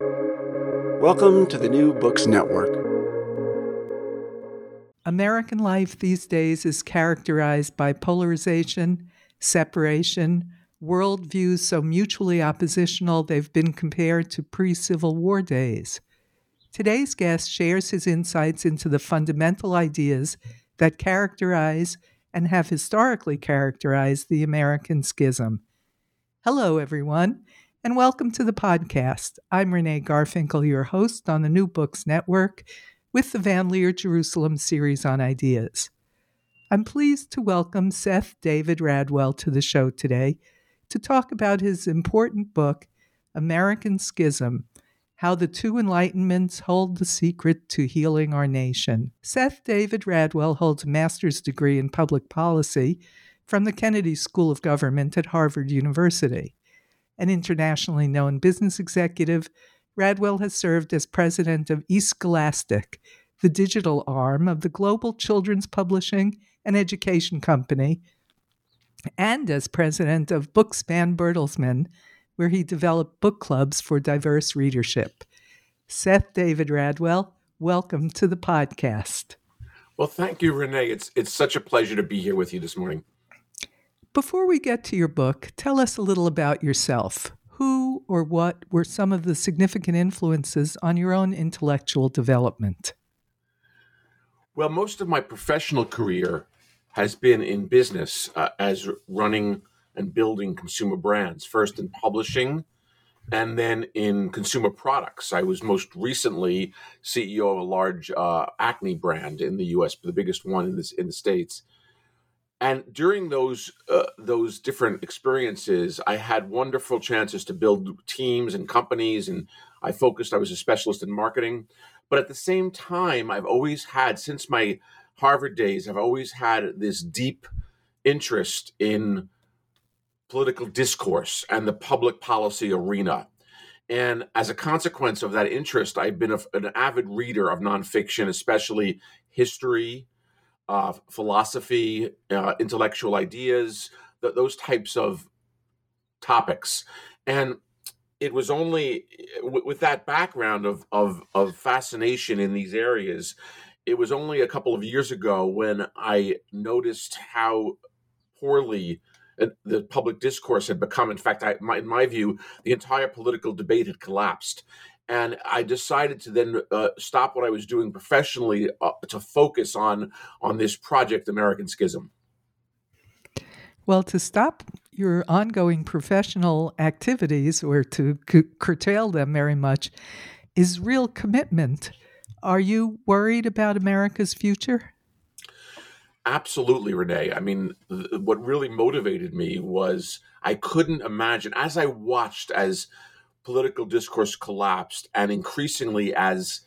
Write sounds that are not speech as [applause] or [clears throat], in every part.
Welcome to the New Books Network. American life these days is characterized by polarization, separation, worldviews so mutually oppositional they've been compared to pre Civil War days. Today's guest shares his insights into the fundamental ideas that characterize and have historically characterized the American schism. Hello, everyone and welcome to the podcast. I'm Renee Garfinkel, your host on the New Books Network with the Van Leer Jerusalem series on ideas. I'm pleased to welcome Seth David Radwell to the show today to talk about his important book, American Schism How the Two Enlightenments Hold the Secret to Healing Our Nation. Seth David Radwell holds a master's degree in public policy from the Kennedy School of Government at Harvard University an internationally known business executive, Radwell has served as president of eScholastic, the digital arm of the global children's publishing and education company, and as president of Bookspan Bertelsmann, where he developed book clubs for diverse readership. Seth David Radwell, welcome to the podcast. Well, thank you, Renee. It's it's such a pleasure to be here with you this morning. Before we get to your book, tell us a little about yourself. Who or what were some of the significant influences on your own intellectual development? Well, most of my professional career has been in business uh, as running and building consumer brands, first in publishing and then in consumer products. I was most recently CEO of a large uh, acne brand in the US, the biggest one in, this, in the States and during those uh, those different experiences i had wonderful chances to build teams and companies and i focused i was a specialist in marketing. But at the same time i've always had since my harvard days i've always had this deep interest in political discourse and the public policy arena. And as a consequence of that interest i've been a, an avid reader of nonfiction especially history uh, philosophy, uh, intellectual ideas, th- those types of topics. And it was only w- with that background of, of, of fascination in these areas, it was only a couple of years ago when I noticed how poorly uh, the public discourse had become. In fact, I, my, in my view, the entire political debate had collapsed and I decided to then uh, stop what I was doing professionally uh, to focus on on this project, American Schism. Well, to stop your ongoing professional activities or to c- curtail them very much is real commitment. Are you worried about America's future? Absolutely, Renee. I mean, th- what really motivated me was I couldn't imagine as I watched as political discourse collapsed, and increasingly as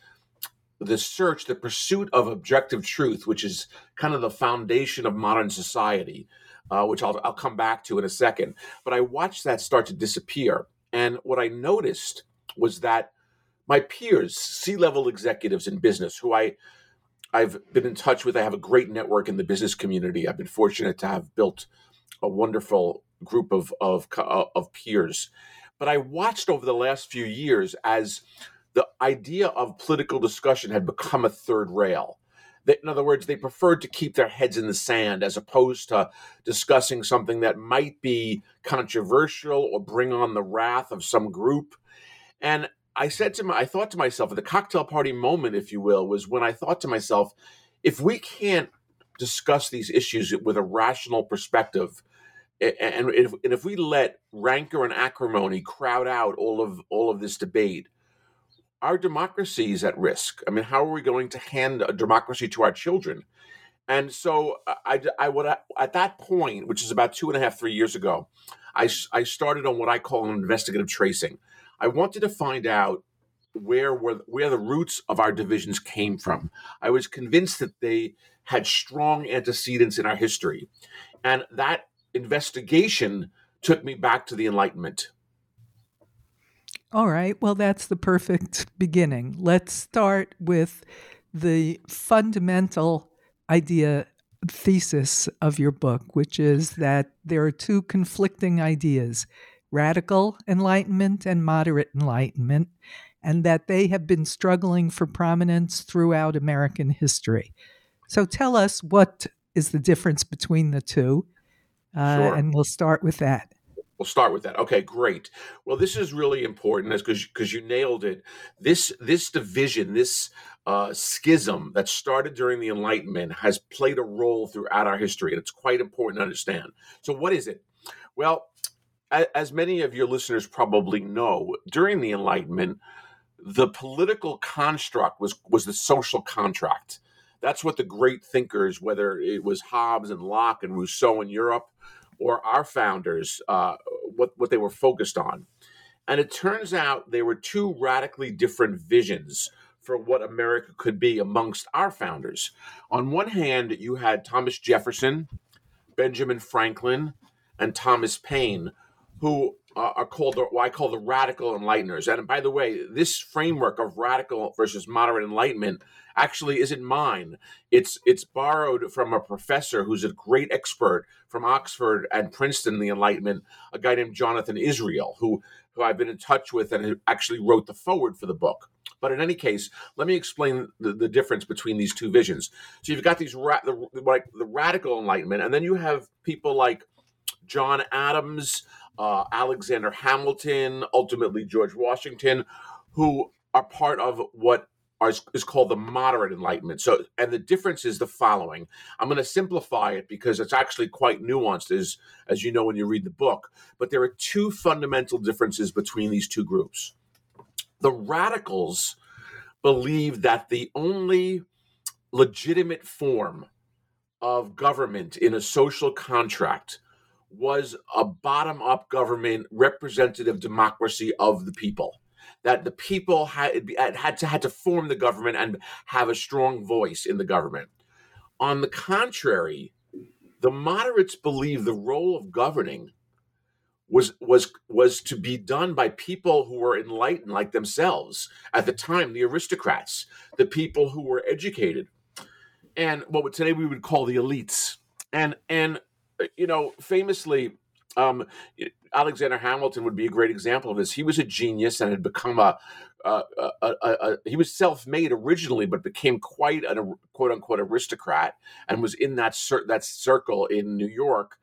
the search, the pursuit of objective truth, which is kind of the foundation of modern society, uh, which I'll, I'll come back to in a second. But I watched that start to disappear. And what I noticed was that my peers, C level executives in business, who I I've been in touch with, I have a great network in the business community. I've been fortunate to have built a wonderful group of of, of peers but I watched over the last few years as the idea of political discussion had become a third rail. in other words, they preferred to keep their heads in the sand as opposed to discussing something that might be controversial or bring on the wrath of some group. And I said to my, I thought to myself, the cocktail party moment, if you will, was when I thought to myself, if we can't discuss these issues with a rational perspective, and if, and if we let rancor and acrimony crowd out all of all of this debate, our democracy is at risk. I mean, how are we going to hand a democracy to our children? And so I, I would at that point, which is about two and a half, three years ago, I, I started on what I call an investigative tracing. I wanted to find out where were where the roots of our divisions came from. I was convinced that they had strong antecedents in our history, and that investigation took me back to the Enlightenment. All right. Well, that's the perfect beginning. Let's start with the fundamental idea thesis of your book, which is that there are two conflicting ideas radical enlightenment and moderate enlightenment, and that they have been struggling for prominence throughout American history. So tell us what is the difference between the two, uh, sure. and we'll start with that. We'll start with that. Okay, great. Well, this is really important because because you nailed it. This this division, this uh, schism that started during the Enlightenment, has played a role throughout our history, and it's quite important to understand. So, what is it? Well, as many of your listeners probably know, during the Enlightenment, the political construct was was the social contract. That's what the great thinkers, whether it was Hobbes and Locke and Rousseau in Europe, or our founders, uh, what, what they were focused on. And it turns out there were two radically different visions for what America could be amongst our founders. On one hand, you had Thomas Jefferson, Benjamin Franklin, and Thomas Paine, who uh, are called what I call the radical enlighteners. And by the way, this framework of radical versus moderate enlightenment actually isn't mine. It's it's borrowed from a professor who's a great expert from Oxford and Princeton, the Enlightenment, a guy named Jonathan Israel, who who I've been in touch with and actually wrote the foreword for the book. But in any case, let me explain the, the difference between these two visions. So you've got these ra- the, like the radical enlightenment, and then you have people like John Adams, uh, Alexander Hamilton, ultimately George Washington, who are part of what is, is called the moderate enlightenment. So, and the difference is the following. I'm going to simplify it because it's actually quite nuanced, as as you know when you read the book. But there are two fundamental differences between these two groups. The radicals believe that the only legitimate form of government in a social contract was a bottom up government representative democracy of the people. That the people had had to had to form the government and have a strong voice in the government. On the contrary, the moderates believe the role of governing was was was to be done by people who were enlightened like themselves at the time the aristocrats the people who were educated. And what today we would call the elites. And and you know famously um, Alexander Hamilton would be a great example of this. He was a genius and had become a, a, a, a he was self-made originally, but became quite a quote unquote aristocrat and was in that cir- that circle in New York.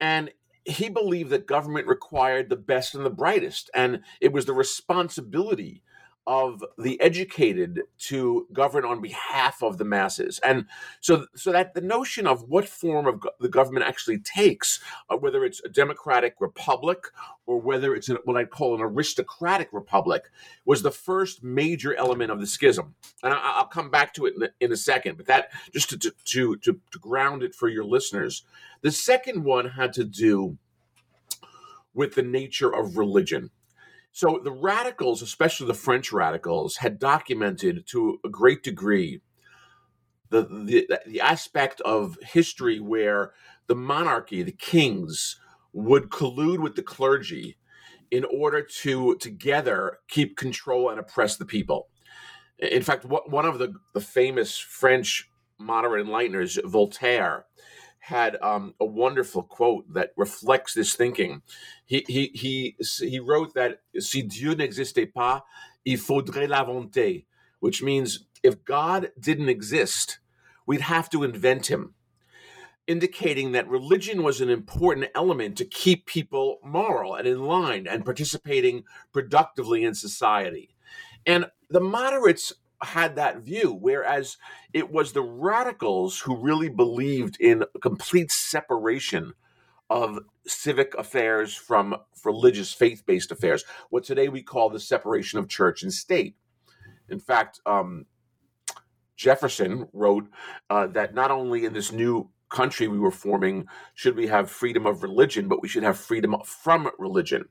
And he believed that government required the best and the brightest, and it was the responsibility of the educated to govern on behalf of the masses. And so so that the notion of what form of go- the government actually takes uh, whether it's a democratic republic or whether it's what I'd call an aristocratic republic was the first major element of the schism. And I, will come back to it in a, in a, second but that just to, to to to ground it for your listeners the second one had to do with the nature of religion so the radicals, especially the French radicals, had documented to a great degree the, the, the aspect of history where the monarchy, the kings, would collude with the clergy in order to together keep control and oppress the people. In fact, one of the, the famous French moderate enlighteners, Voltaire, had um, a wonderful quote that reflects this thinking. He, he, he, he wrote that si Dieu n'existait pas, il faudrait volonté, which means if God didn't exist, we'd have to invent him, indicating that religion was an important element to keep people moral and in line and participating productively in society. And the moderates had that view, whereas it was the radicals who really believed in complete separation of civic affairs from religious faith based affairs, what today we call the separation of church and state. In fact, um, Jefferson wrote uh, that not only in this new country we were forming should we have freedom of religion, but we should have freedom from religion.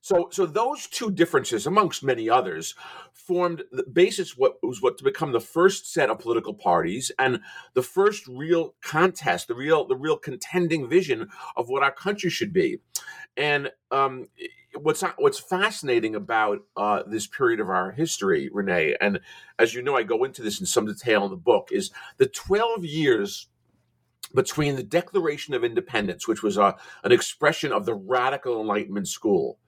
So, so those two differences, amongst many others, formed the basis what was what to become the first set of political parties and the first real contest, the real the real contending vision of what our country should be. And um, what's what's fascinating about uh, this period of our history, Renee, and as you know, I go into this in some detail in the book, is the twelve years between the Declaration of Independence, which was a, an expression of the radical Enlightenment school,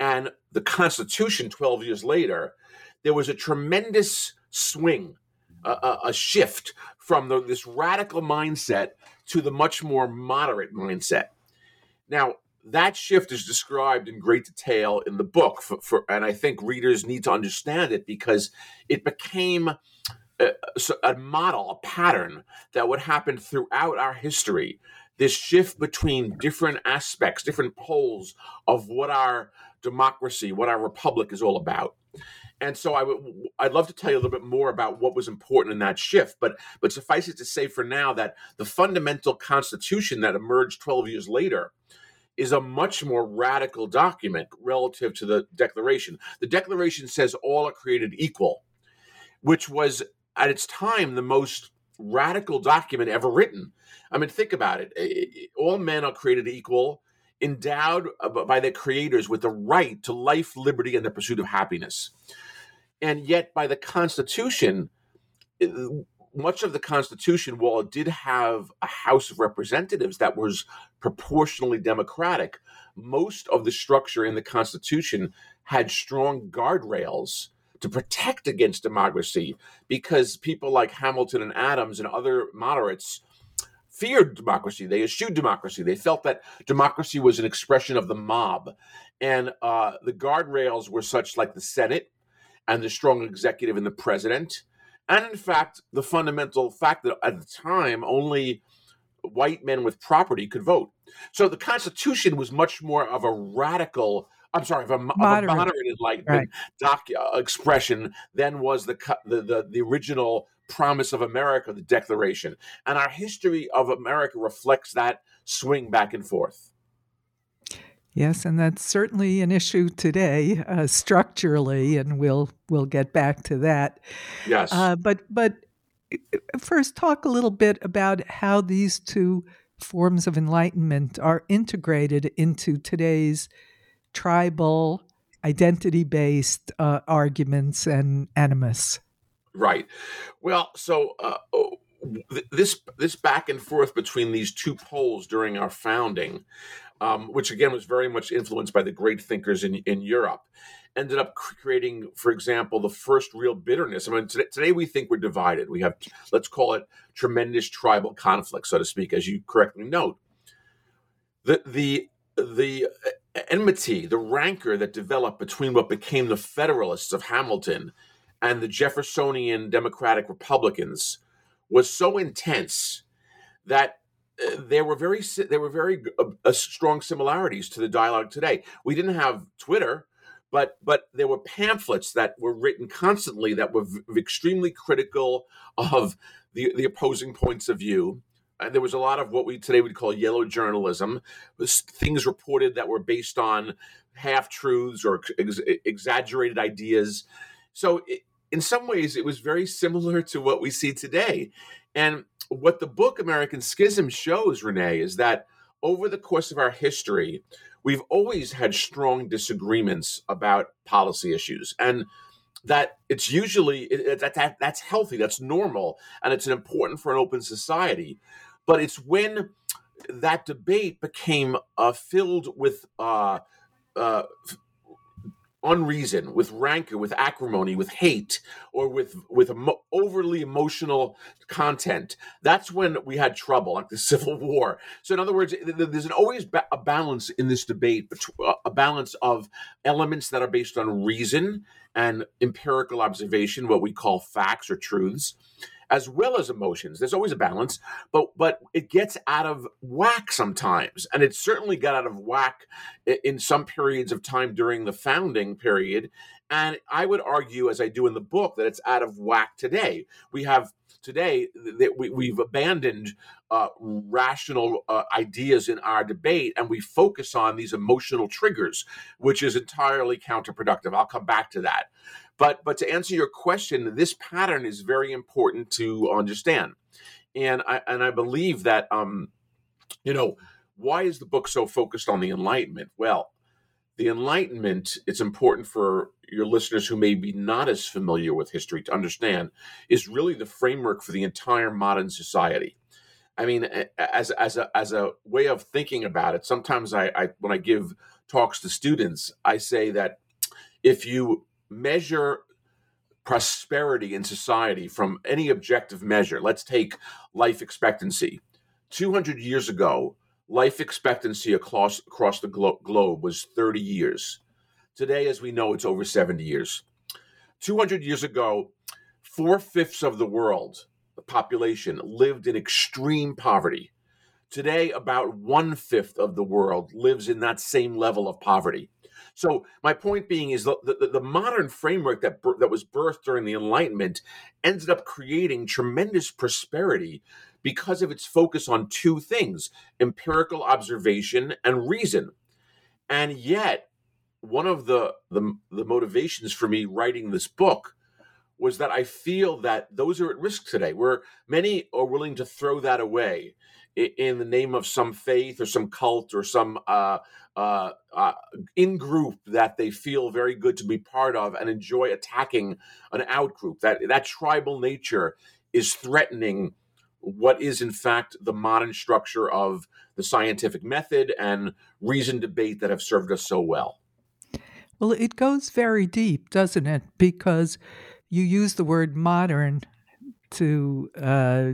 and the Constitution 12 years later, there was a tremendous swing, a, a shift from the, this radical mindset to the much more moderate mindset. Now, that shift is described in great detail in the book, for, for, and I think readers need to understand it because it became a, a model, a pattern that would happen throughout our history. This shift between different aspects, different poles of what our democracy, what our republic is all about. And so I would I'd love to tell you a little bit more about what was important in that shift, but but suffice it to say for now that the fundamental constitution that emerged 12 years later is a much more radical document relative to the declaration. The declaration says all are created equal, which was at its time the most radical document ever written. I mean, think about it. All men are created equal endowed uh, by their creators with the right to life, liberty, and the pursuit of happiness. And yet, by the Constitution, much of the Constitution, while it did have a House of Representatives that was proportionally democratic, most of the structure in the Constitution had strong guardrails to protect against democracy because people like Hamilton and Adams and other moderates feared democracy. They eschewed democracy. They felt that democracy was an expression of the mob. And uh, the guardrails were such like the Senate and the strong executive and the president. And in fact, the fundamental fact that at the time only white men with property could vote. So the Constitution was much more of a radical I'm sorry, of a moderate, of a moderate enlightenment right. doc, uh, expression than was the, the, the the original promise of America, the Declaration. And our history of America reflects that swing back and forth. Yes, and that's certainly an issue today, uh, structurally, and we'll we'll get back to that. Yes, uh, but but first, talk a little bit about how these two forms of enlightenment are integrated into today's tribal, identity-based uh, arguments and animus. Right. Well, so uh, oh, this this back and forth between these two poles during our founding, um, which again was very much influenced by the great thinkers in in Europe, ended up creating, for example, the first real bitterness. I mean, today, today we think we're divided. We have, let's call it, tremendous tribal conflict, so to speak, as you correctly note. The the the enmity, the rancor that developed between what became the Federalists of Hamilton and the Jeffersonian Democratic Republicans was so intense that uh, there were very there were very uh, uh, strong similarities to the dialogue today. We didn't have Twitter, but but there were pamphlets that were written constantly that were v- extremely critical of the the opposing points of view. And there was a lot of what we today would call yellow journalism, things reported that were based on half truths or ex- exaggerated ideas. So it, in some ways, it was very similar to what we see today. And what the book American Schism shows, Renee, is that over the course of our history, we've always had strong disagreements about policy issues. And that it's usually that, that that's healthy, that's normal, and it's important for an open society. But it's when that debate became uh, filled with uh, uh, unreason, with rancor, with acrimony, with hate, or with with emo- overly emotional content. That's when we had trouble, like the [laughs] Civil War. So, in other words, there's an always ba- a balance in this debate, uh, a balance of elements that are based on reason and empirical observation, what we call facts or truths, as well as emotions. There's always a balance, but but it gets out of whack sometimes, and it certainly got out of whack in some periods of time during the founding period, And I would argue, as I do in the book, that it's out of whack today. We have today that we, we've abandoned uh, rational uh, ideas in our debate and we focus on these emotional triggers, which is entirely counterproductive. I'll come back to that. But but to answer your question, this pattern is very important to understand, and I and I believe that um, you know, why is the book so focused on the Enlightenment? Well, the Enlightenment, it's important for your listeners who may be not as familiar with history to understand, is really the framework for the entire modern society. I mean, as as a as a way of thinking about it, sometimes I, I when I give talks to students, I say that if you measure prosperity in society from any objective measure, let's take life expectancy. 200 years ago, life expectancy across, across the glo- globe was 30 years. Today, as we know, it's over 70 years. 200 years ago, four fifths of the world, the population, lived in extreme poverty. Today, about one fifth of the world lives in that same level of poverty. So, my point being is the, the, the modern framework that, that was birthed during the Enlightenment ended up creating tremendous prosperity because of its focus on two things empirical observation and reason. And yet, one of the, the, the motivations for me writing this book was that I feel that those are at risk today, where many are willing to throw that away in the name of some faith or some cult or some uh, uh, uh, in group that they feel very good to be part of and enjoy attacking an out group. That that tribal nature is threatening what is in fact the modern structure of the scientific method and reasoned debate that have served us so well. Well, it goes very deep, doesn't it? Because you use the word modern to uh,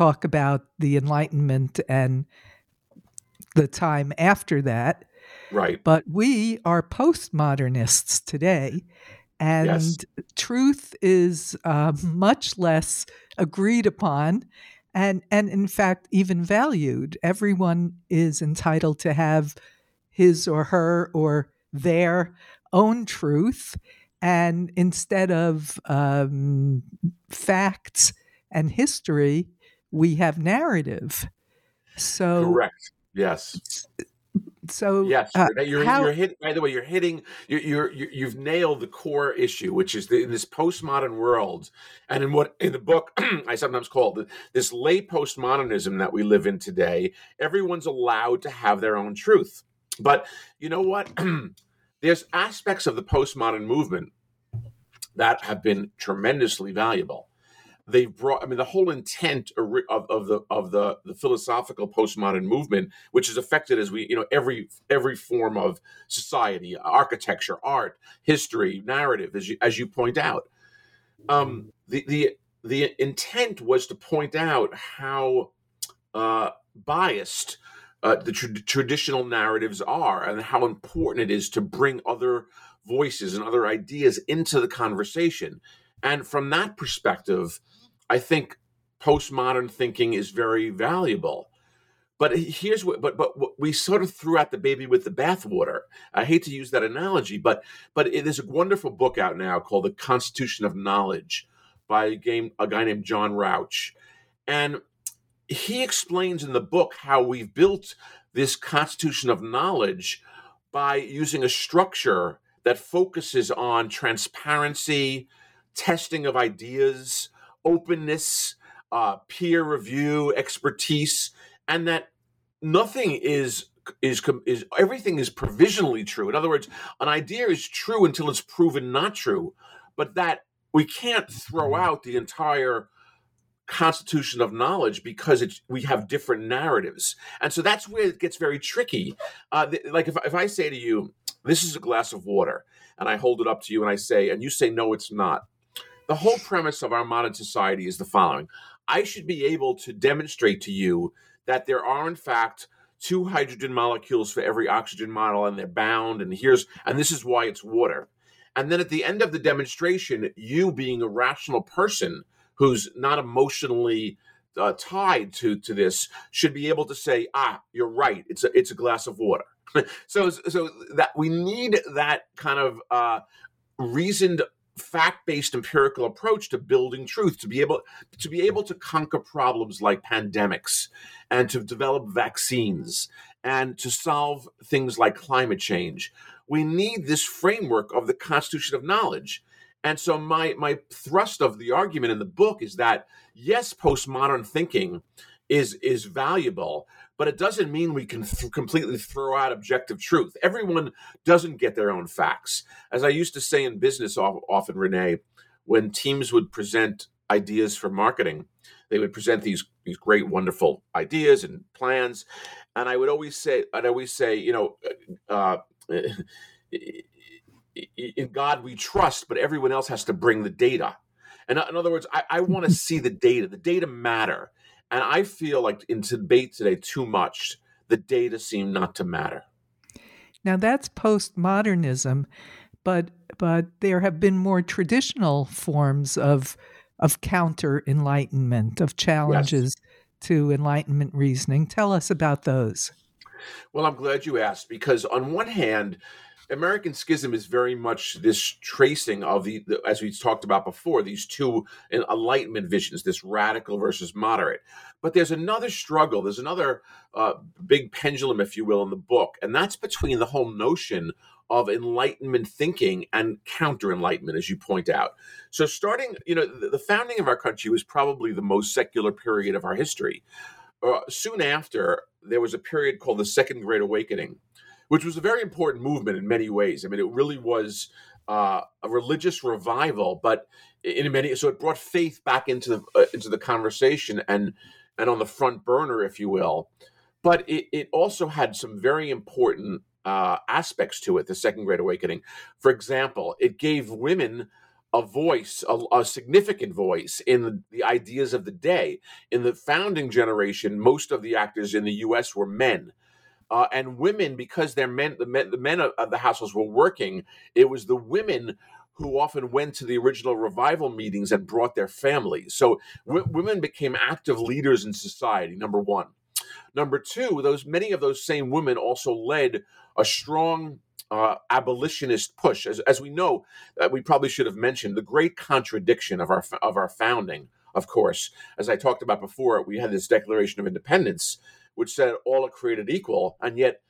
talk about the Enlightenment and the time after that. Right. But we are postmodernists today. And yes. truth is uh, much less agreed upon and, and, in fact, even valued. Everyone is entitled to have his or her or their own truth. And instead of um, facts and history, we have narrative. So correct. Yes. So yes, uh, you're, how, you're hitting. By the way, you're hitting. You're, you're, you have nailed the core issue, which is the, in this postmodern world, and in what in the book [clears throat] I sometimes call the, this lay postmodernism that we live in today. Everyone's allowed to have their own truth, but you know what? [clears throat] There's aspects of the postmodern movement that have been tremendously valuable they brought i mean the whole intent of, of the of the the philosophical postmodern movement which has affected as we you know every every form of society architecture art history narrative as you as you point out. Um the the the intent was to point out how uh biased uh, the tra- traditional narratives are and how important it is to bring other voices and other ideas into the conversation. And from that perspective I think postmodern thinking is very valuable. But here's what, but but what we sort of threw out the baby with the bathwater. I hate to use that analogy, but but it is a wonderful book out now called The Constitution of Knowledge by a, game, a guy named John Rauch, and he explains in the book how we've built this constitution of knowledge by using a structure that focuses on transparency, testing of ideas, openness, uh, peer review, expertise, and that nothing is is is everything is provisionally true. In other words, an idea is true until it's proven not true, but that we can't throw mm-hmm. out the entire constitution of knowledge because it's we have different narratives and so that's where it gets very tricky uh, th- like if, if i say to you this is a glass of water and i hold it up to you and i say and you say no it's not the whole premise of our modern society is the following. I should be able to demonstrate to you that there are, in fact, two hydrogen molecules for every oxygen model and they're bound and here's and this is why it's water. And then at the end of the demonstration you being a rational person who's not emotionally uh, tied to to this should be able to say ah you're right. It's a it's a glass of water. [laughs] So so that we need that kind of uh, reasoned fact-based empirical approach to building truth to be able to be able to conquer problems like pandemics and to develop vaccines and to solve things like climate change. We need this framework of the constitution of knowledge. And so my my thrust of the argument in the book is that yes postmodern thinking is is valuable but it doesn't mean we can th- completely throw out objective truth. Everyone doesn't get their own facts. As I used to say in business often, Renee, when teams would present ideas for marketing, they would present these these great, wonderful ideas and plans, and I would always say, I'd always say, you know, uh, [laughs] in God we trust, but everyone else has to bring the data. And in other words, I, I want to [laughs] see the data. The data matter. And I feel like in debate today, too much, the data seem not to matter. Now that's postmodernism, but but there have been more traditional forms of of counter enlightenment, of challenges yes. to enlightenment reasoning. Tell us about those. Well, I'm glad you asked because on one hand, American Schism is very much this tracing of the, the, as we talked about before, these two enlightenment visions, this radical versus moderate. But there's another struggle. There's another uh, big pendulum, if you will, in the book, and that's between the whole notion of enlightenment thinking and counter enlightenment, as you point out. So, starting, you know, the, the, founding of our country was probably the most secular period of our history. Uh, soon after, there was a period called the Second Great Awakening which was a very important movement in many ways. I mean, it really was uh, a religious revival, but in many so it brought faith back into the uh, into the conversation and and on the front burner, if you will. But it, it also had some very important uh, aspects to it. The Second Great Awakening, for example, it gave women a voice, a, a, significant voice in the, the, ideas of the day. In the founding generation, most of the actors in the U.S. were men. Uh, and women, because their men, the men, the men of the households were working, it was the women who often went to the original revival meetings and brought their families. So w- women became active leaders in society. Number one. Number two, those many of those same women also led a strong uh, abolitionist push. As, as we know, uh, we probably should have mentioned the great contradiction of our of our founding. Of course, as I talked about before, we had this Declaration of Independence which said all are created equal, and yet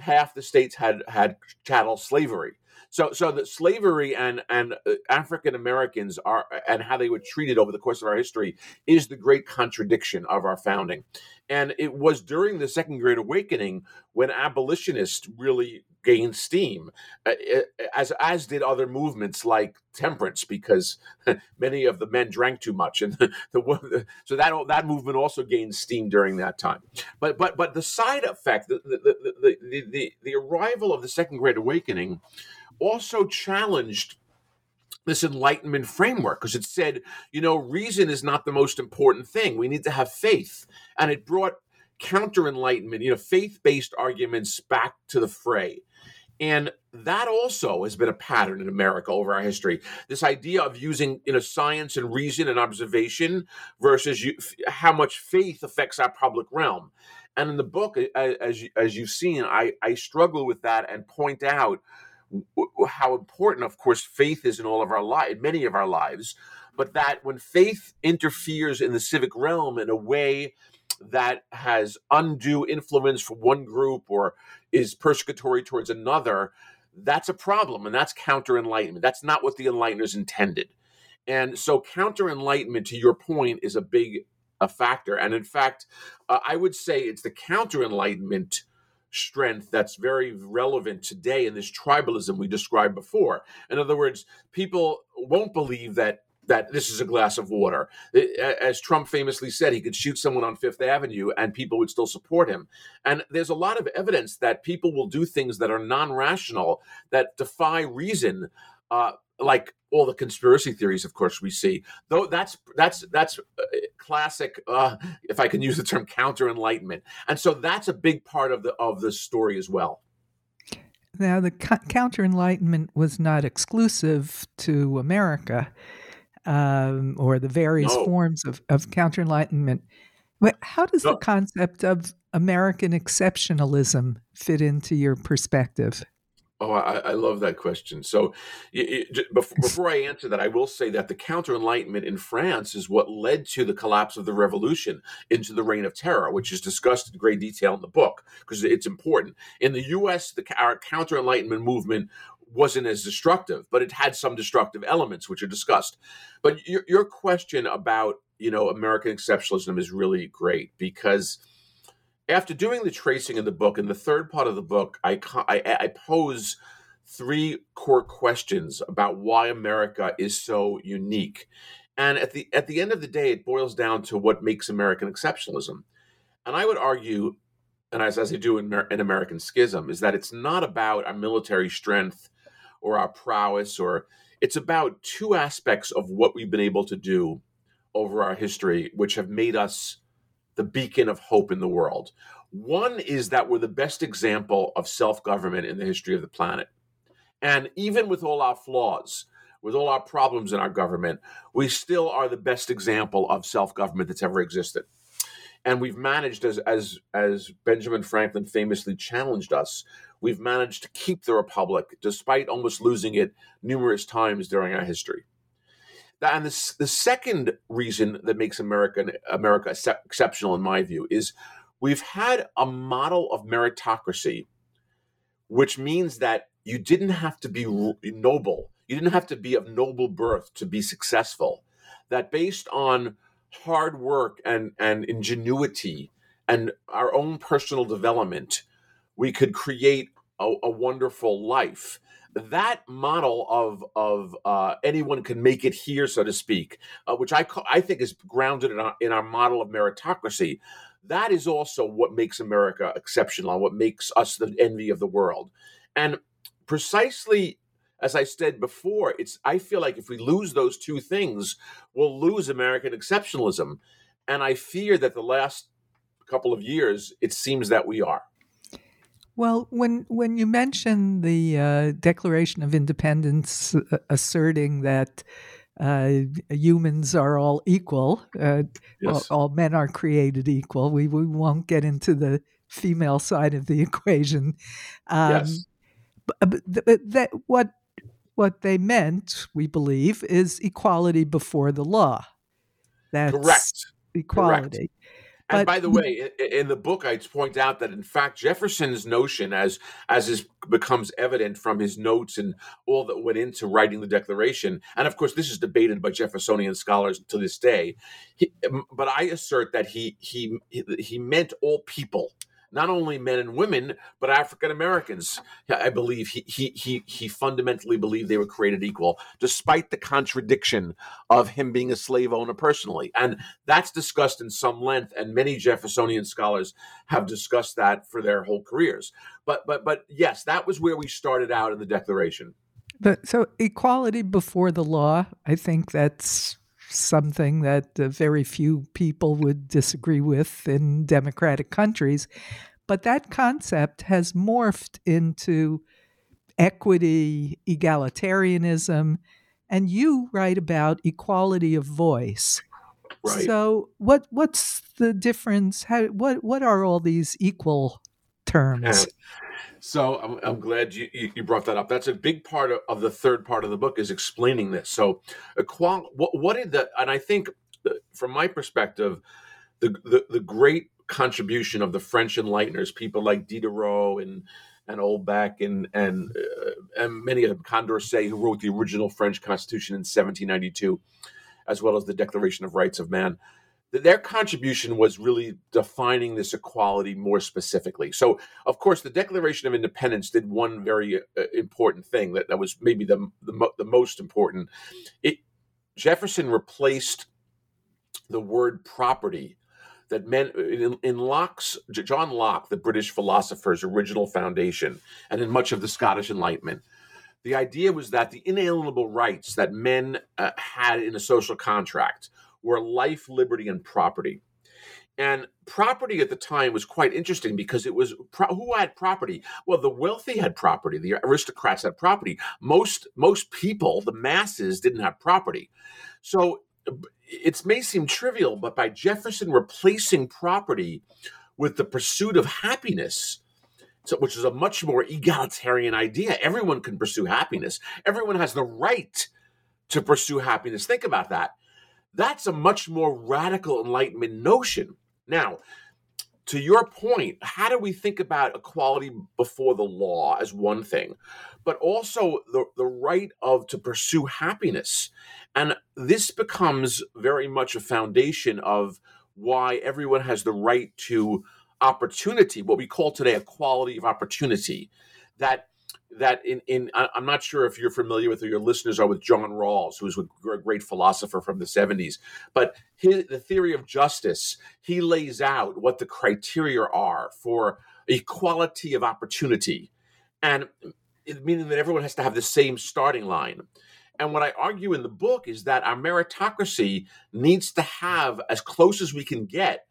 half the states had had chattel slavery. So, so that slavery and and uh, African Americans are and how they were treated over the course of our history is the great contradiction of our founding, and it was during the Second Great Awakening when abolitionists really gained steam, uh, uh, as as did other movements like temperance, because [laughs] many of the men drank too much, and [laughs] the, the, so that that movement also gained steam during that time. But but but the side effect, the the the the, the, the arrival of the Second Great Awakening, also challenged this enlightenment framework because it said, you know, reason is not the most important thing. We need to have faith. And it brought counter enlightenment, you know, faith based arguments back to the fray. And that also has been a pattern in America over our history. This idea of using you know science and reason and observation versus you, how much faith affects our public realm. And in the book, as as you've seen, I, I struggle with that and point out how important, of course, faith is in all of our lives, many of our lives, but that when faith interferes in the civic realm in a way that has undue influence for one group or is persecutory towards another, that's a problem. And that's counter enlightenment. That's not what the enlighteners intended. And so, counter enlightenment, to your point, is a big a factor. And in fact, uh, I would say it's the counter enlightenment strength that's very relevant today in this tribalism we described before. In other words, people won't believe that that this is a glass of water. As Trump famously said, he could shoot someone on Fifth Avenue and people would still support him. And there's a lot of evidence that people will do things that are non rational, that defy reason. Uh, like all the conspiracy theories, of course, we see. Though that's that's that's uh, classic, uh, if I can use the term, counter enlightenment, and so that's a big part of the of the story as well. Now, the counter enlightenment was not exclusive to America um, or the various no. forms of, of counter enlightenment. How does no. the concept of American exceptionalism fit into your perspective? Oh, I, I, love that question. So, [laughs] before I answer that, I will say that the Counter Enlightenment in France is what led to the collapse of the revolution into the Reign of Terror, which is discussed in great detail in the book because it's important. In the U.S., the our Counter Enlightenment movement wasn't as destructive, but it had some destructive elements, which are discussed. But your, your question about you know American exceptionalism is really great because after doing the tracing in the book, in the third part of the book, I, I, I pose three core questions about why America is so unique. And at the at the end of the day, it boils down to what makes American exceptionalism. And I would argue, and as, as I do in, in American Schism, is that it's not about our military strength or our prowess, or it's about two aspects of what we've been able to do over our history, which have made us the beacon of hope in the world. One is that we're the best example of self government in the history of the planet. And even with all our flaws, with all our problems in our government, we still are the best example of self government that's ever existed. And we've managed, as, as, as Benjamin Franklin famously challenged us, we've managed to keep the republic despite almost losing it numerous times during our history. And the, the second reason that makes America, America exceptional, in my view, is we've had a model of meritocracy, which means that you didn't have to be noble, you didn't have to be of noble birth to be successful. That based on hard work and, and ingenuity and our own personal development, we could create a, a wonderful life that model of of uh, anyone can make it here, so to speak, uh, which I I think is grounded in our, in our model of meritocracy. That is also what makes America exceptional, what makes us the envy of the world, and precisely as I said before, it's I feel like if we lose those two things, we'll lose American exceptionalism, and I fear that the last couple of years it seems that we are. Well, when when you mention the uh, Declaration of Independence uh, asserting that uh, humans are all equal, uh, yes. all, all, men are created equal, we we won't get into the female side of the [laughs] equation. Um, yes. But, but that what what they meant, we believe, is equality before the law. That's correct. Equality. Correct. And but, by the way, in the book, I point out that in fact Jefferson's notion, as as is becomes evident from his notes and all that went into writing the Declaration, and of course this is debated by Jeffersonian scholars to this day. He, but I assert that he he he meant all people not only men and women, but African Americans. I believe he, he, he, he fundamentally believed they were created equal, despite the contradiction of him being a slave owner personally. And that's discussed in some length, and many Jeffersonian scholars have discussed that for their whole careers. But, but, but yes, that was where we started out in the Declaration. But, so equality before the law, I think that's something that uh, very few people would disagree with in democratic countries. But that concept has morphed into equity, egalitarianism, and you write about equality of voice. Right. So, what what's the difference? How, what what are all these equal terms? So I'm, I'm glad you, you brought that up. That's a big part of, of the third part of the book is explaining this. So, equal, what, what did the, and I think uh, from my perspective, the, the, the great contribution of the French enlighteners, people like Diderot and and Holbach and and, uh, and many of them, Condorcet, who wrote the original French Constitution in 1792, as well as the Declaration of Rights of Man their contribution was really defining this equality more specifically. So, of course, the Declaration of Independence did one very uh, important thing that, that was maybe the, the, the most important. It, Jefferson replaced the word property that meant in, in Locke's John Locke, the British philosopher's original foundation, and in much of the Scottish Enlightenment. The idea was that the inalienable rights that men uh, had in a social contract were life, liberty, and property. And property at the time was quite interesting because it was who had property. Well, the wealthy had property. The aristocrats had property. Most most people, the masses, didn't have property. So it may seem trivial, but by Jefferson replacing property with the pursuit of happiness, so, which is a much more egalitarian idea. Everyone can pursue happiness. Everyone has the right to pursue happiness. Think about that. That's a much more radical Enlightenment notion. Now, to your point, how do we think about equality before the law as one thing, but also the, the right of to pursue happiness? And this becomes very much a foundation of why everyone has the right to opportunity, what we call today equality of opportunity. That that in in I'm not sure if you're familiar with or your listeners are with John Rawls, who was a great philosopher from the 70s, but his, the theory of justice, he lays out what the criteria are for equality of opportunity, and meaning that everyone has to have the same starting line. And what I argue in the book is that our meritocracy needs to have as close as we can get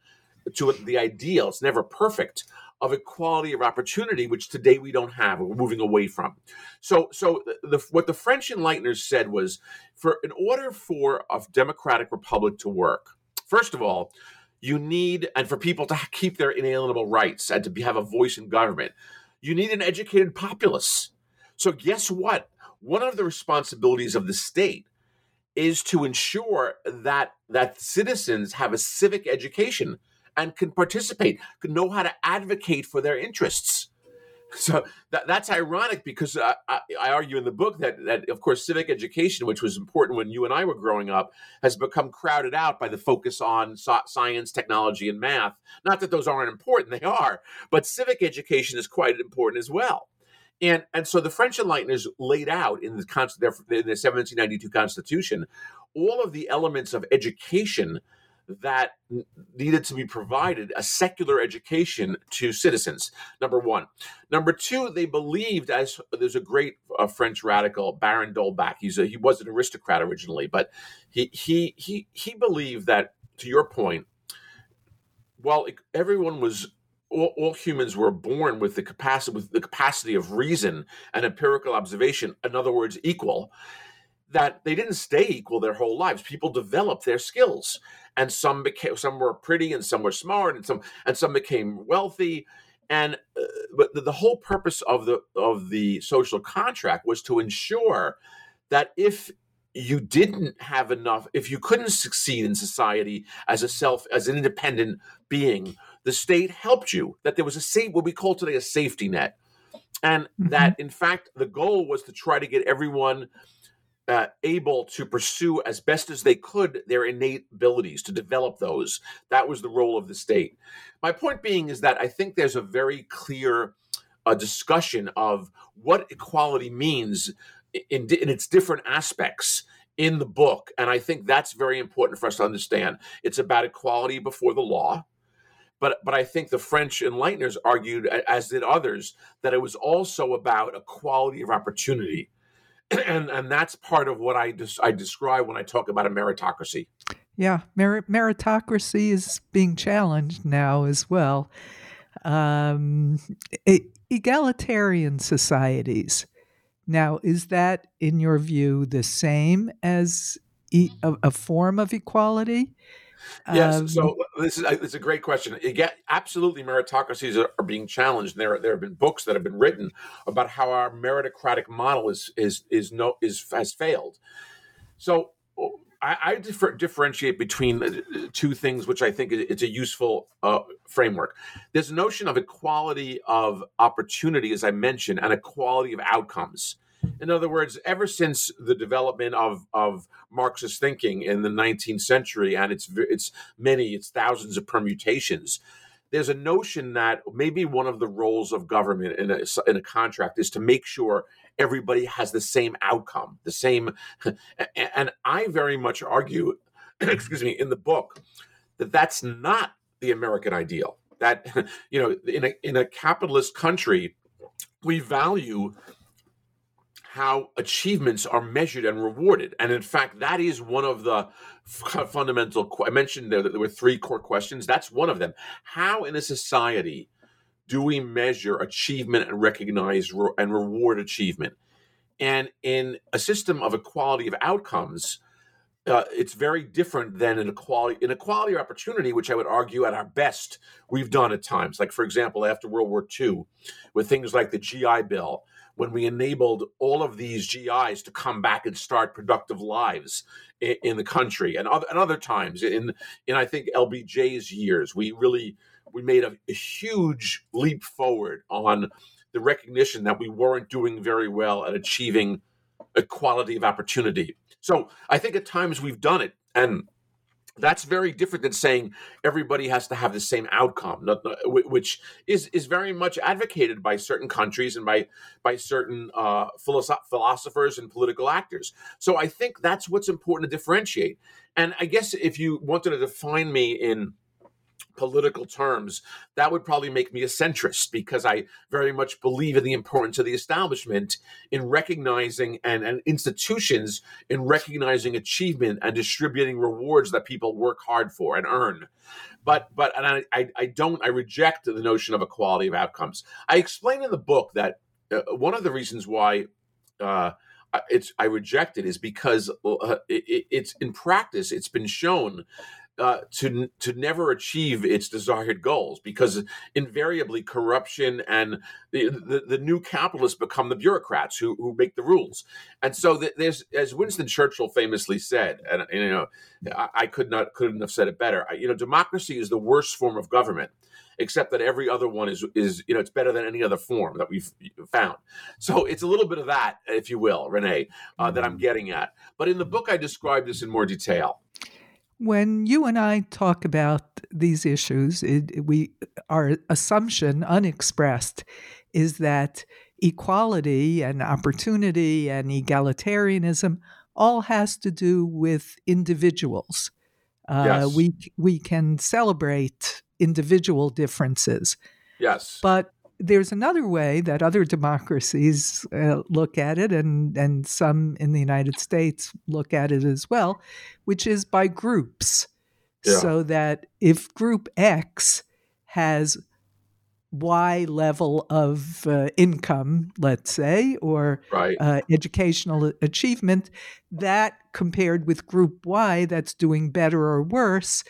to the ideal. It's never perfect of equality of opportunity, which today we don't have. We're moving away from. So, so the, what the French Enlighteners said was, for in order for a democratic republic to work, first of all, you need, and for people to keep their inalienable rights and to be, have a voice in government, you need an educated populace. So, guess what? One of the responsibilities of the state is to ensure that that citizens have a civic education and can participate, can know how to advocate for their interests. So that, that's ironic because I, I, I, argue in the book that, that, of course, civic education, which was important when you and I were growing up, has become crowded out by the focus on science, technology, and math. Not that those aren't important, they are, but civic education is quite important as well. And, and so the French Enlighteners laid out in the, in the 1792 Constitution all of the elements of education that needed to be provided a secular education to citizens number one. Number two they believed as there's a great uh, french radical baron d'holbach. He's a, he was an aristocrat originally but he he he he believed that to your point while everyone was all, all, humans were born with the capacity with the capacity of reason and empirical observation in other words equal that they didn't stay equal their whole lives. People developed their skills, and some became some were pretty, and some were smart, and some and some became wealthy. And uh, but the, the whole purpose of the of the social contract was to ensure that if you didn't have enough, if you couldn't succeed in society as a self as an independent being, the state helped you. That there was a safe, what we call today a safety net, and mm-hmm. that in fact the goal was to try to get everyone uh, able to pursue as best as they could their innate abilities to develop those. That was the role of the state. My point being is that I think there's a very clear uh, discussion of what equality means in, in its different aspects in the book. And I think that's very important for us to understand. It's about equality before the law. But, but I think the French enlighteners argued, as did others, that it was also about equality of opportunity [clears throat] and and that's part of what I des- I describe when I talk about a meritocracy. Yeah, mer- meritocracy is being challenged now as well. Um, egalitarian societies. Now, is that, in your view, the same as e- a, a form of equality? Yes. Um, so this is it's a great question. Get, absolutely, meritocracies are, are, being challenged. There there have been books that have been written about how our meritocratic model is is is no is has failed. So I, I differ, differentiate between two things, which I think it's a useful uh, framework. There's a notion of equality of opportunity, as I mentioned, and equality of outcomes. In other words, ever since the development of, of Marxist thinking in the 19th century, and it's it's many, it's thousands of permutations, there's a notion that maybe one of the roles of government in a, in a contract is to make sure everybody has the same outcome, the same. [laughs] And I very much argue, [clears throat] excuse me, in the book, that that's not the American ideal. That [laughs] you know, in a in a capitalist country, we value how achievements are measured and rewarded. And in fact, that is one of the [laughs] fundamental. I mentioned there that there were three core questions. That's one of them. How in a society do we measure achievement and recognize re- and reward achievement? And in a system of equality of outcomes, uh, it's very different than an equality inequality or opportunity, which I would argue at our best we've done at times. Like for example, after World War II, with things like the GI Bill, when we enabled all of these GIs to come back and start productive lives in, in the country, and other, and other times in in I think LBJ's years, we really we made a, a huge leap forward on the recognition that we weren't doing very well at achieving equality of opportunity. So I think at times we've done it, and that's very different than saying everybody has to have the same outcome, which is is very much advocated by certain countries and by by certain uh, philosophers and political actors. So I think that's what's important to differentiate. And I guess if you wanted to define me in political terms, that would probably make me a centrist because I very much believe in the importance of the establishment in recognizing and, and institutions in recognizing achievement and distributing rewards that people work hard for and earn. But but and I, I, I don't I reject the notion of equality of outcomes. I explain in the book that uh, one of the reasons why uh, it's I reject it is because uh, it, it's in practice it's been shown uh, to to never achieve its desired goals because invariably corruption and the, the, the new capitalists become the bureaucrats who, who make the rules. And so there's as Winston Churchill famously said and, and you know I, I, could not couldn't have said it better you know democracy is the worst form of government except that every other one is is you know it's better than any other form that we've found. So it's a little bit of that if you will renee uh, that i'm mm-hmm. getting at. But in the book i describe this in more detail when you and I talk about these issues, it, we our assumption, unexpressed, is that equality and opportunity and egalitarianism all has to do with individuals. Uh, yes. We we can celebrate individual differences. Yes, but there's another way that other [laughs] democracies uh, look at it, and, and some in the United States look at it as well, which is by groups. Yeah. So that if group X has Y level of uh, income, let's say, or right. uh, educational achievement, that compared with group Y that's doing better or worse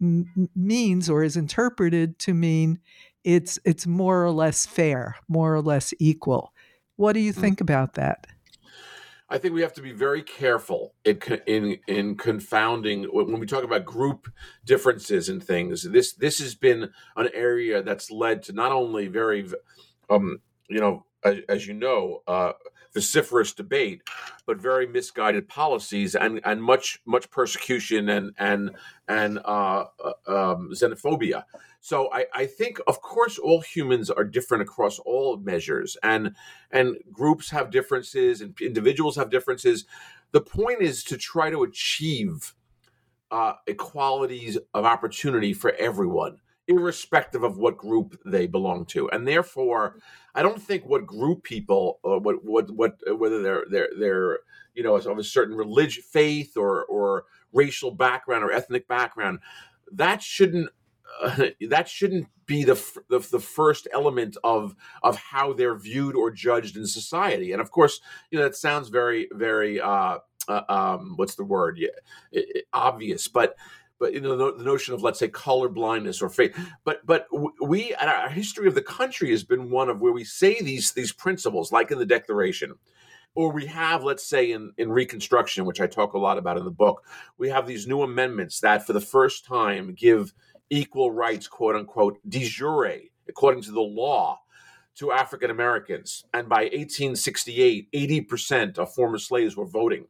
m- means or is interpreted to mean it's it's more or less fair, more or less equal. What do you mm. think mm-hmm. about that? I think we have to be very careful in in in confounding when we talk about group differences and things. This this has been an area that's led to not only very, um, you know, as, as you know, uh, vociferous debate, but very misguided policies and, and much much persecution and and and uh, uh, um, xenophobia. So I, I think, of course, all humans are different across all measures, and and groups have differences, and individuals have differences. The point is to try to achieve uh, equalities of opportunity for everyone, irrespective of what group they belong to, and therefore, I don't think what group people, uh, what what what whether they're they're they're you know of a certain religious faith, or or racial background or ethnic background, that shouldn't uh, [laughs] that shouldn't be the, the, the first element of of how they're viewed or judged in society. And of course, you know that sounds very very uh, uh, um, what's the word? Yeah, it, it, obvious, but but you know the, the, notion of let's say color blindness or faith. But but we our history of the country has been one of where we say these these principles, like in the Declaration. Or we have, let's say, in, in Reconstruction, which I talk a lot about in the book, we have these new amendments that, for the first time, give equal rights, quote unquote, de jure, according to the law, to African Americans. And by 1868, 80% of former slaves were voting.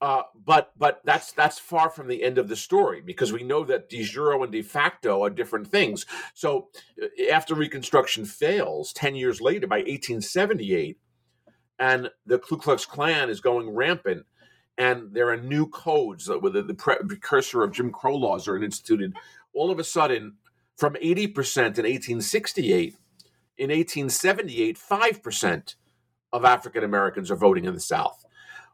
Uh, but but that's that's far from the end of the story because we know that de jure and de facto are different things. So uh, after Reconstruction fails, ten years later, by 1878, and the Ku Klux Klan is going rampant, and there are new codes that with the precursor of Jim Crow laws are instituted. All of a sudden, from 80% in 1868, in 1878, 5% of African Americans are voting in the South.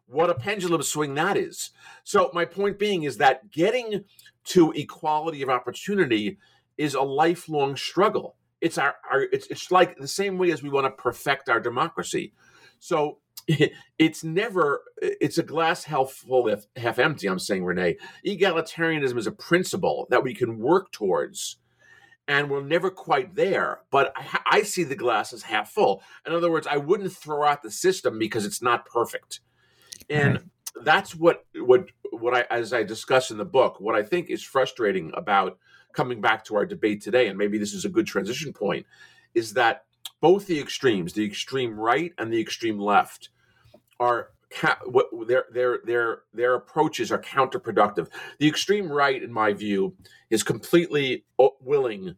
What a pendulum swing that is. So, my point being is that getting to equality of opportunity is a lifelong struggle. It's our, our it's, it's like the same way as we want to perfect our democracy. So [laughs] it's never it's a glass half full if half empty i'm saying renee egalitarianism is a principle that we can work towards and we're never quite there but I, I, see the glass as half full in other words i wouldn't throw out the system because it's not perfect and right. that's what what what i as i discuss in the book what i think is frustrating about coming back to our debate today and maybe this is a good transition point is that both the extremes the extreme right and the extreme left are what their their their their approaches are counterproductive. The extreme right, in my view, is completely willing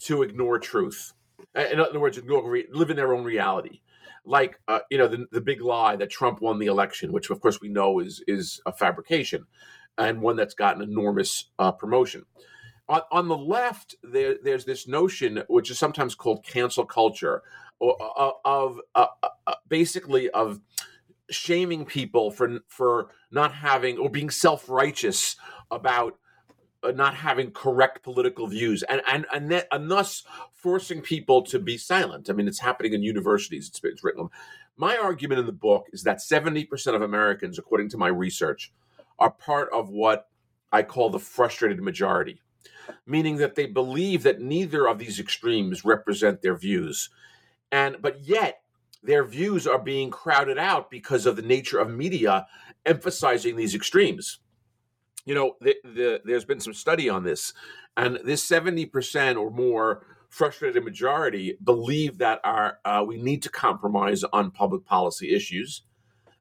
to ignore truth. In other words, ignore, live in their own reality. Like uh, you know, the, the big lie that Trump won the election, which of course we know is is a fabrication, and one that's gotten enormous uh, promotion. On, on the left, there, there's this notion, which is sometimes called cancel culture, or, uh, of uh, uh, basically of shaming people for for not having or being self-righteous about uh, Uh, not having correct political views and and and, that, and thus forcing people to be silent i mean it's happening in universities it's, it's written my argument in the book is that 70% of americans according to my research are part of what i call the frustrated majority meaning that they believe that neither of these extremes represent their views and but yet their views are being crowded out because of the nature of media emphasizing these extremes. You know, the, the, there's been some study on this, and this 70% or more frustrated majority believe that our uh, we need to compromise on public policy issues,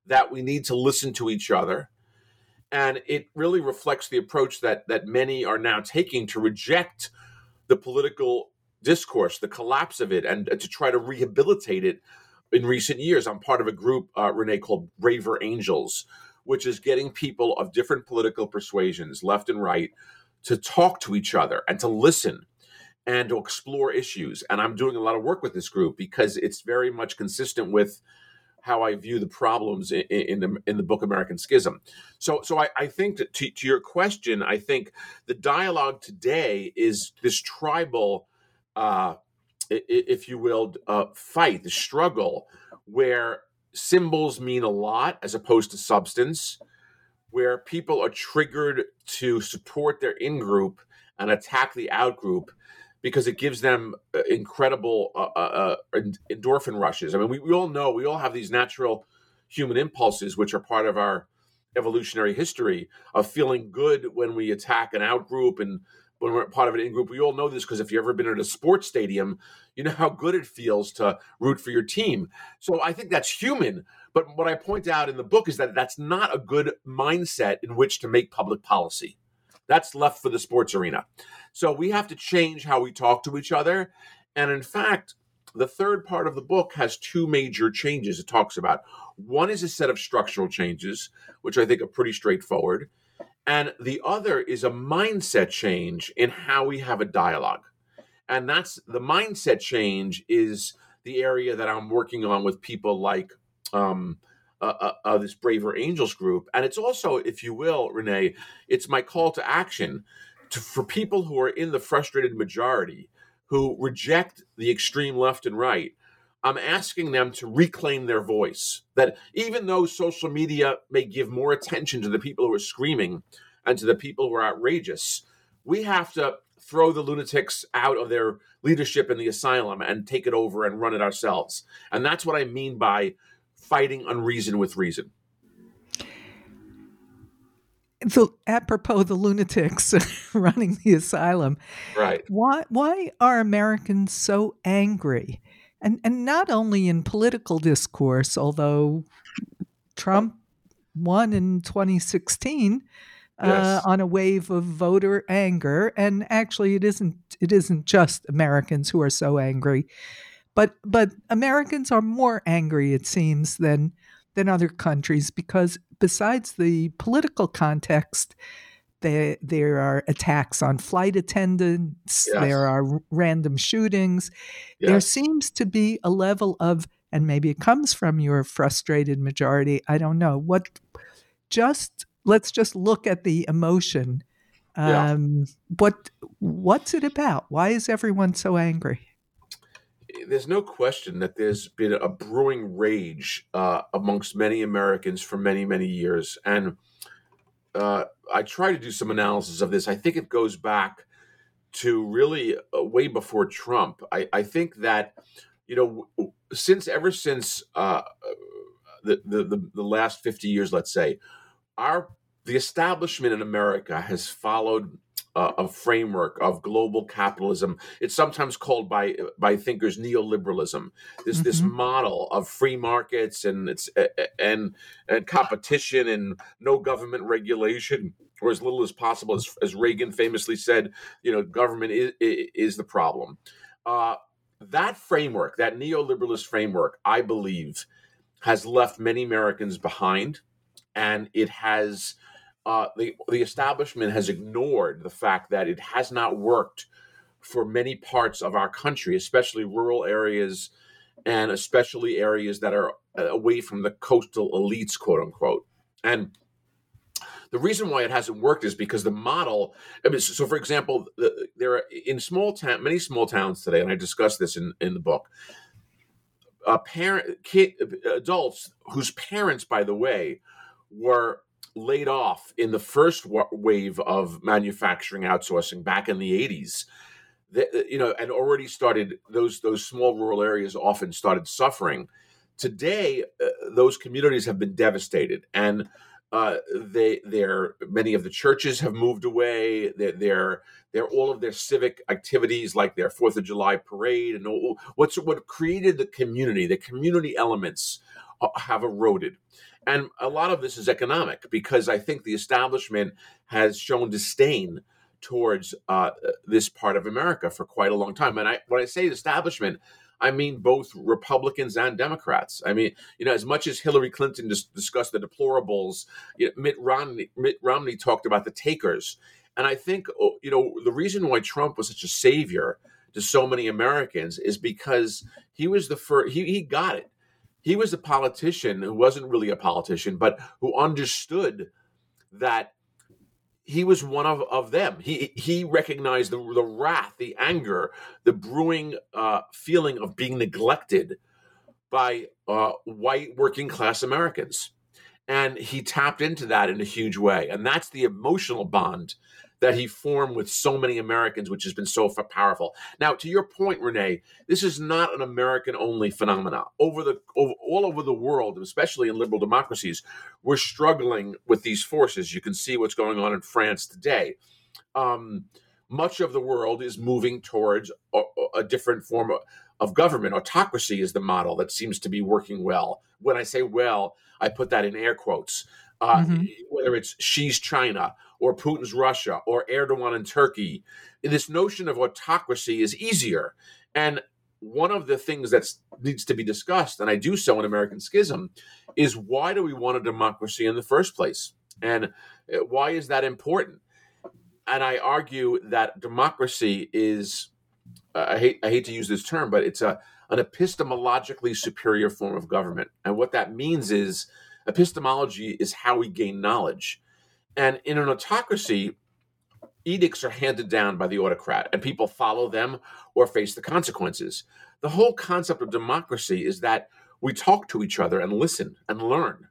that we need to listen to each other, and it really reflects the approach that that many are now taking to reject the political discourse, the collapse of it, and uh, to try to rehabilitate it in recent years. I'm part of a group, uh, Renee, called Braver Angels, which is getting people of different political persuasions, left and right, to talk to each other and to listen and to explore issues. And I'm doing a lot of work with this group because it's very much consistent with how I view the problems in, in, the, in the book American Schism. So, so I, I think to, to your question, I think the dialogue today is this tribal uh, if you will, uh, fight, the struggle, where symbols mean a lot as opposed to substance, where people are triggered to support their in group and attack the out group because it gives them uh, incredible uh, uh, uh endorphin rushes. I mean, we, we all know, we all have these natural human impulses, which are part of our evolutionary history of feeling good when we attack an out group and when we're part of an in group. We all know this because if you've ever been at a sports stadium, you know how good it feels to root for your team. So I think that's human. But what I point out in the book is that that's not a good mindset in which to make public policy. That's left for the sports arena. So we have to change how we talk to each other. And in fact, the third part of the book has two major changes it talks about. One is a set of structural changes, which I think are pretty straightforward. And the other is a mindset change in how we have a dialogue. And that's the mindset change is the area that I'm working on with people like um, uh, uh, uh, this Braver Angels group. And it's also, if you will, Renee, it's my call to action to, for people who are in the frustrated majority who reject the extreme left and right I'm asking them to reclaim their voice. That even though social media may give more attention to the people who are screaming and to the people who are outrageous, we have to throw the lunatics out of their leadership in the asylum and take it over and run it ourselves. And that's what I mean by fighting unreason with reason. So, apropos the lunatics [laughs] running the asylum, right? Why why are Americans so angry? And and not only in political discourse, although Trump won in 2016 uh, yes. uh, on a wave of voter anger, and actually, it isn't it isn't just Americans who are so angry, but but Americans are more angry, it seems, than than other countries because besides the political context, there, there are attacks on flight attendants. Yes. There are random shootings. Yes. There seems to be a level of, and maybe it comes from your frustrated majority. I don't know what. Just let's just look at the emotion. Um, yeah. What what's it about? Why is everyone so angry? there's no question that there's been a brewing rage uh, amongst many Americans for many, many years. And uh, I try to do some analysis of this. I think it goes back to really uh, way before Trump. I, I, think that, you know, since ever since uh, the, the, the, the last 50 years, let's say, our the establishment in America has followed uh, a framework of global capitalism. It's sometimes called by by thinkers neoliberalism. This mm-hmm. this model of free markets and it's and and competition and no government regulation or as little as possible. As, as Reagan famously said, you know, government is is the problem. Uh, that framework, that neoliberalist framework, I believe, has left many Americans behind, and it has uh, the the establishment has ignored the fact that it has not worked for many parts of our country, especially rural areas, and especially areas that are uh, away from the coastal elites, quote unquote. And the reason why it hasn't worked is because the model. I mean, so, for example, the, there are in small town, many small towns today, and I discuss this in in the book. Uh, parent, kid, adults whose parents, by the way, were laid off in the first wave of manufacturing outsourcing back in the 80s the, you know and already started those those small rural areas often started suffering. Today uh, those communities have been devastated and uh, they their many of the churches have moved away. Their their all of their civic activities like their fourth of july parade and all, what's what created the community the community elements uh, have eroded and a lot of this is economic because I think the establishment has shown disdain towards uh, this part of America for quite a long time. And I, when I say establishment, I mean both Republicans and Democrats. I mean, you know, as much as Hillary Clinton dis- discussed the deplorables, you know, Mitt Romney, Mitt Romney talked about the takers. And I think, oh, you know, the reason why Trump was such a savior to so many Americans is because he was the first, he, he got it he was a politician who wasn't really a politician, but who understood that he was one of, of them. He he recognized the, the wrath, the anger, the brewing uh, feeling of being neglected by uh, white working class Americans, and he tapped into that in a huge way. And that's the emotional bond that he formed with so many Americans, which has been so powerful. Now, to your point, Renee, this is not an American only phenomenon. Over the over, all over the world, especially in liberal democracies, we're struggling with these forces. You can see what's going on in France today. Um, much of the world is moving towards a, a different form of, of government. Autocracy is the model that seems to be working well. When I say well, I put that in air quotes. Uh, mm-hmm. Whether it's Xi's China or Putin's Russia or Erdogan in Turkey. This notion of autocracy is easier. And one of the things that needs to be discussed, and I do so in American Schism, is why do we want a democracy in the first place? And uh, why is that important? And I argue that democracy is, uh, I, hate, I hate to use this term, but it's a, an epistemologically superior form of government. And what that means is epistemology is how we gain knowledge. And in an autocracy, edicts are handed down by the autocrat and people follow them or face the consequences. The whole concept of democracy is that we talk to each other and listen and learn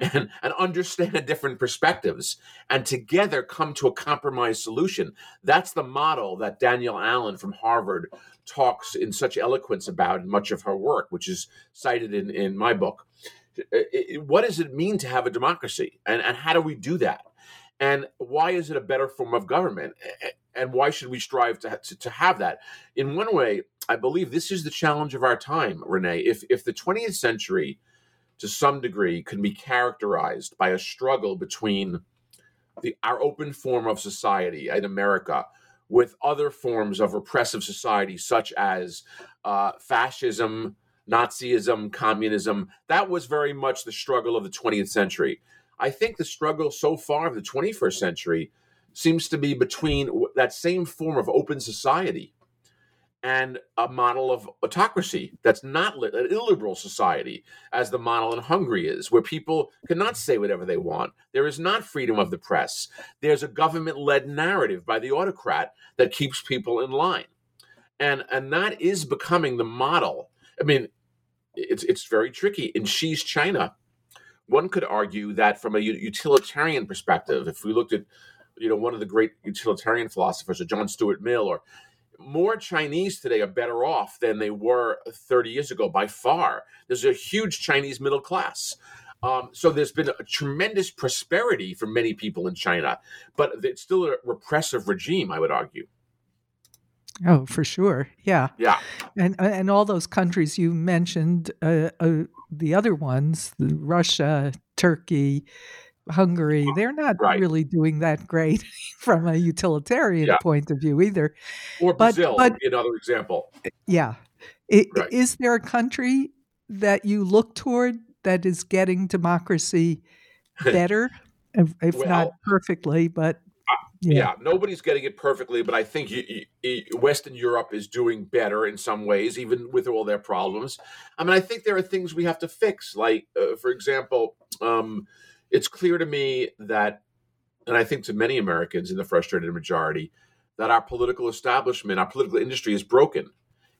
and, and understand [laughs] different perspectives and together come to a compromise solution. That's the model that Danielle Allen from Harvard talks in such eloquence about in much of her work, which is cited in, in my book. What does it mean to have a democracy? And, and how do we do that? And why is it a better form of government? And why should we strive to, to, to, have that? In one way i believe this is the challenge of our time renee. If, if the 20th century to some degree can be characterized by a struggle between the, our open form of society in america with other forms of repressive society such as uh, fascism nazism communism that was very much the struggle of the 20th century I think the struggle so far of the 21st century seems to be between that same form of open society and a model of autocracy that's not an illiberal society, as the model in Hungary is, where people cannot say whatever they want. There is not freedom of the press. There's a government led narrative by the autocrat that keeps people in line. and and that is becoming the model. I mean, it's it's very tricky in Xi's China. One could argue that from a utilitarian perspective, if we looked at you know one of the great utilitarian philosophers, or John Stuart Mill, or more Chinese today are better off than they were 30 years ago by far. There's a huge Chinese middle class. Um, so there's been a tremendous prosperity for many people in China, but it's still a repressive regime, I would argue. Oh, for sure. Yeah. Yeah. And and all those countries you mentioned, uh, uh, the other ones, Russia, Turkey, Hungary, they're not right. really doing that great [laughs] from a utilitarian yeah. point of view either. Or but, Brazil, but, another example. Yeah. It, right. Is there a country that you look toward that is getting democracy [laughs] better, if, if well, not perfectly, but yeah. yeah. nobody's getting it perfectly, but I think you, you, Western Europe is doing better in some ways, even with all their problems. I mean, I think there are things we have to fix. Like, uh, for example, um, it's clear to me that, and I think to many Americans in the frustrated majority, that our political establishment, our political industry is broken.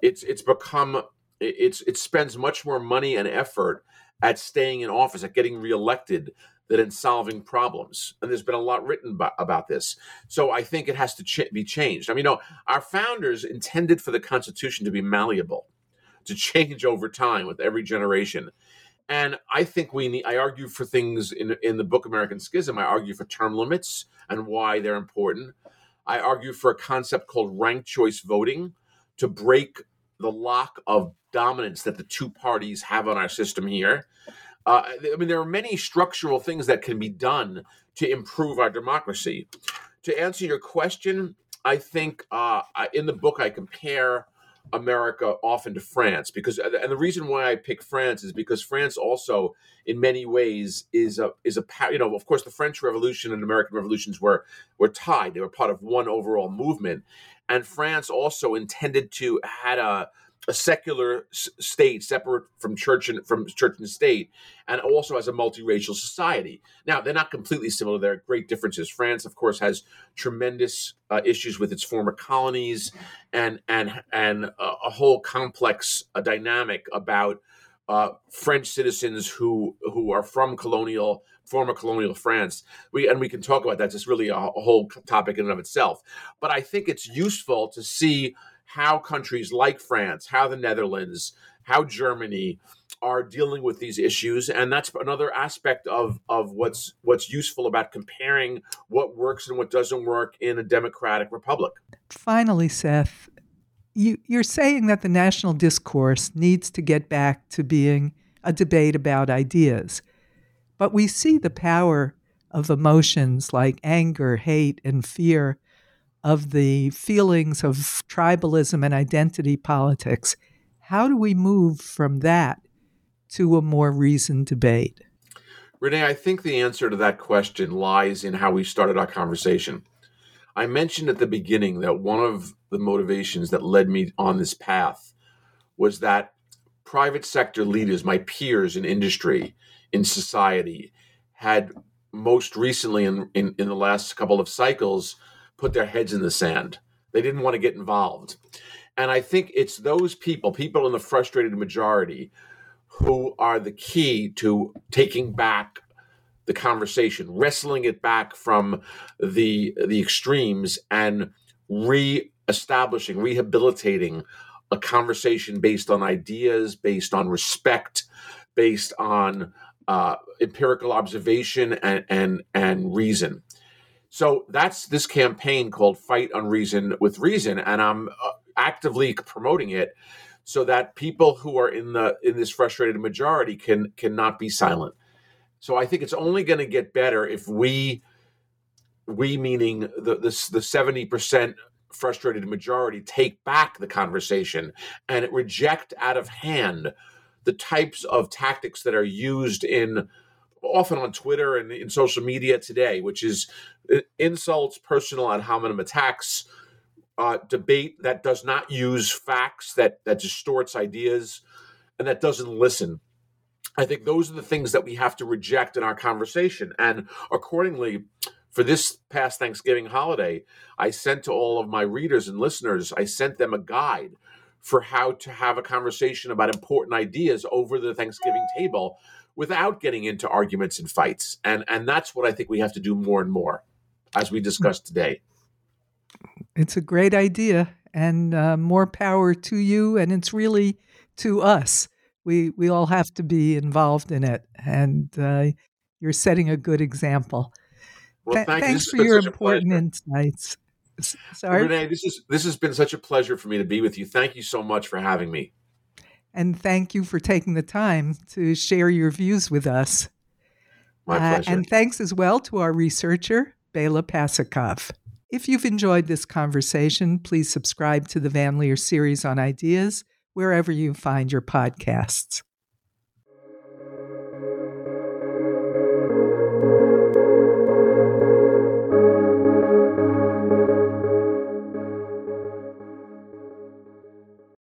It's it's become it's it spends much more money and effort at staying in office, at getting reelected, than in solving problems. And there's been a lot written about, this. So I think it has to ch- be changed. I mean, you know, our founders intended for the Constitution to be malleable, to change over time with every generation. And I think we need, I argue for things in, in the book American Schism. I argue for term limits and why they're important. I argue for a concept called ranked choice voting to break the lock of dominance that the two parties have on our system here. Uh, I mean, there are many structural things that can be done to improve our democracy. To answer your question, I think uh, in the book I compare America often to France because, and the reason why I pick France is because France also, in many ways, is a is a you know of course the French Revolution and American revolutions were were tied; they were part of one overall movement, and France also intended to had a a secular state separate from church and from church and state and also as a multiracial society now they're not completely similar there are great differences france of course has tremendous uh, issues with its former colonies and and and a, a whole complex uh, dynamic about uh, French citizens who who are from colonial former colonial France. We and we can talk about that. It's really a, a whole topic in and of itself. But I think it's useful to see how countries like France, how the Netherlands, how Germany are dealing with these issues and that's another aspect of of what's what's useful about comparing what works and what doesn't work in a democratic republic. Finally, Seth, you you're saying that the national discourse needs to get back to being a debate about ideas. But we see the power of emotions like anger, hate, and fear of the feelings of tribalism and identity politics. How do we move from that to a more reasoned debate? Renee, I think the answer to that question lies in how we started our conversation. I mentioned at the beginning that one of the motivations that led me on this path was that private sector leaders, my peers in industry, in society, had most recently in, in, in the last couple of cycles put their heads in the sand. They didn't want to get involved. And I think it's those people, people in the frustrated majority, who are the key to taking back the conversation, wrestling it back from the the extremes and re-establishing, rehabilitating a conversation based on ideas, based on respect, based on uh, empirical observation and, and and reason. So that's this campaign called Fight Unreason with Reason, and I'm uh, actively promoting it so that people who are in the in this frustrated majority can cannot be silent. So I think it's only going to get better if we we meaning the the, the 70% frustrated majority take back the conversation and reject out of hand the types of tactics that are used in often on Twitter and in social media today, which is uh, insults, personal ad hominem attacks, uh, debate that does not use facts, that that distorts ideas, and that doesn't listen. I think those are the things that we have to reject in our conversation, and accordingly, For this past Thanksgiving holiday, I sent to all of my readers and listeners, I sent them a guide for how to have a conversation about important ideas over the Thanksgiving table without getting into arguments and fights. And and that's what I think we have to do more and more as we discussed today. It's a great idea and uh, more power to you and it's really to us. We we all have to be involved in it and uh, you're setting a good example. Well, Th- thank thanks for your important insights. Sorry. Renee, this is this has been such a pleasure for me to be with you. Thank you so much for having me. And thank you for taking the time to share your views with us. My Uh, pleasure. and thanks as well to our researcher, Bela Pasikoff. If you've enjoyed this conversation, please subscribe to the Van Leer series on ideas wherever you find your podcasts.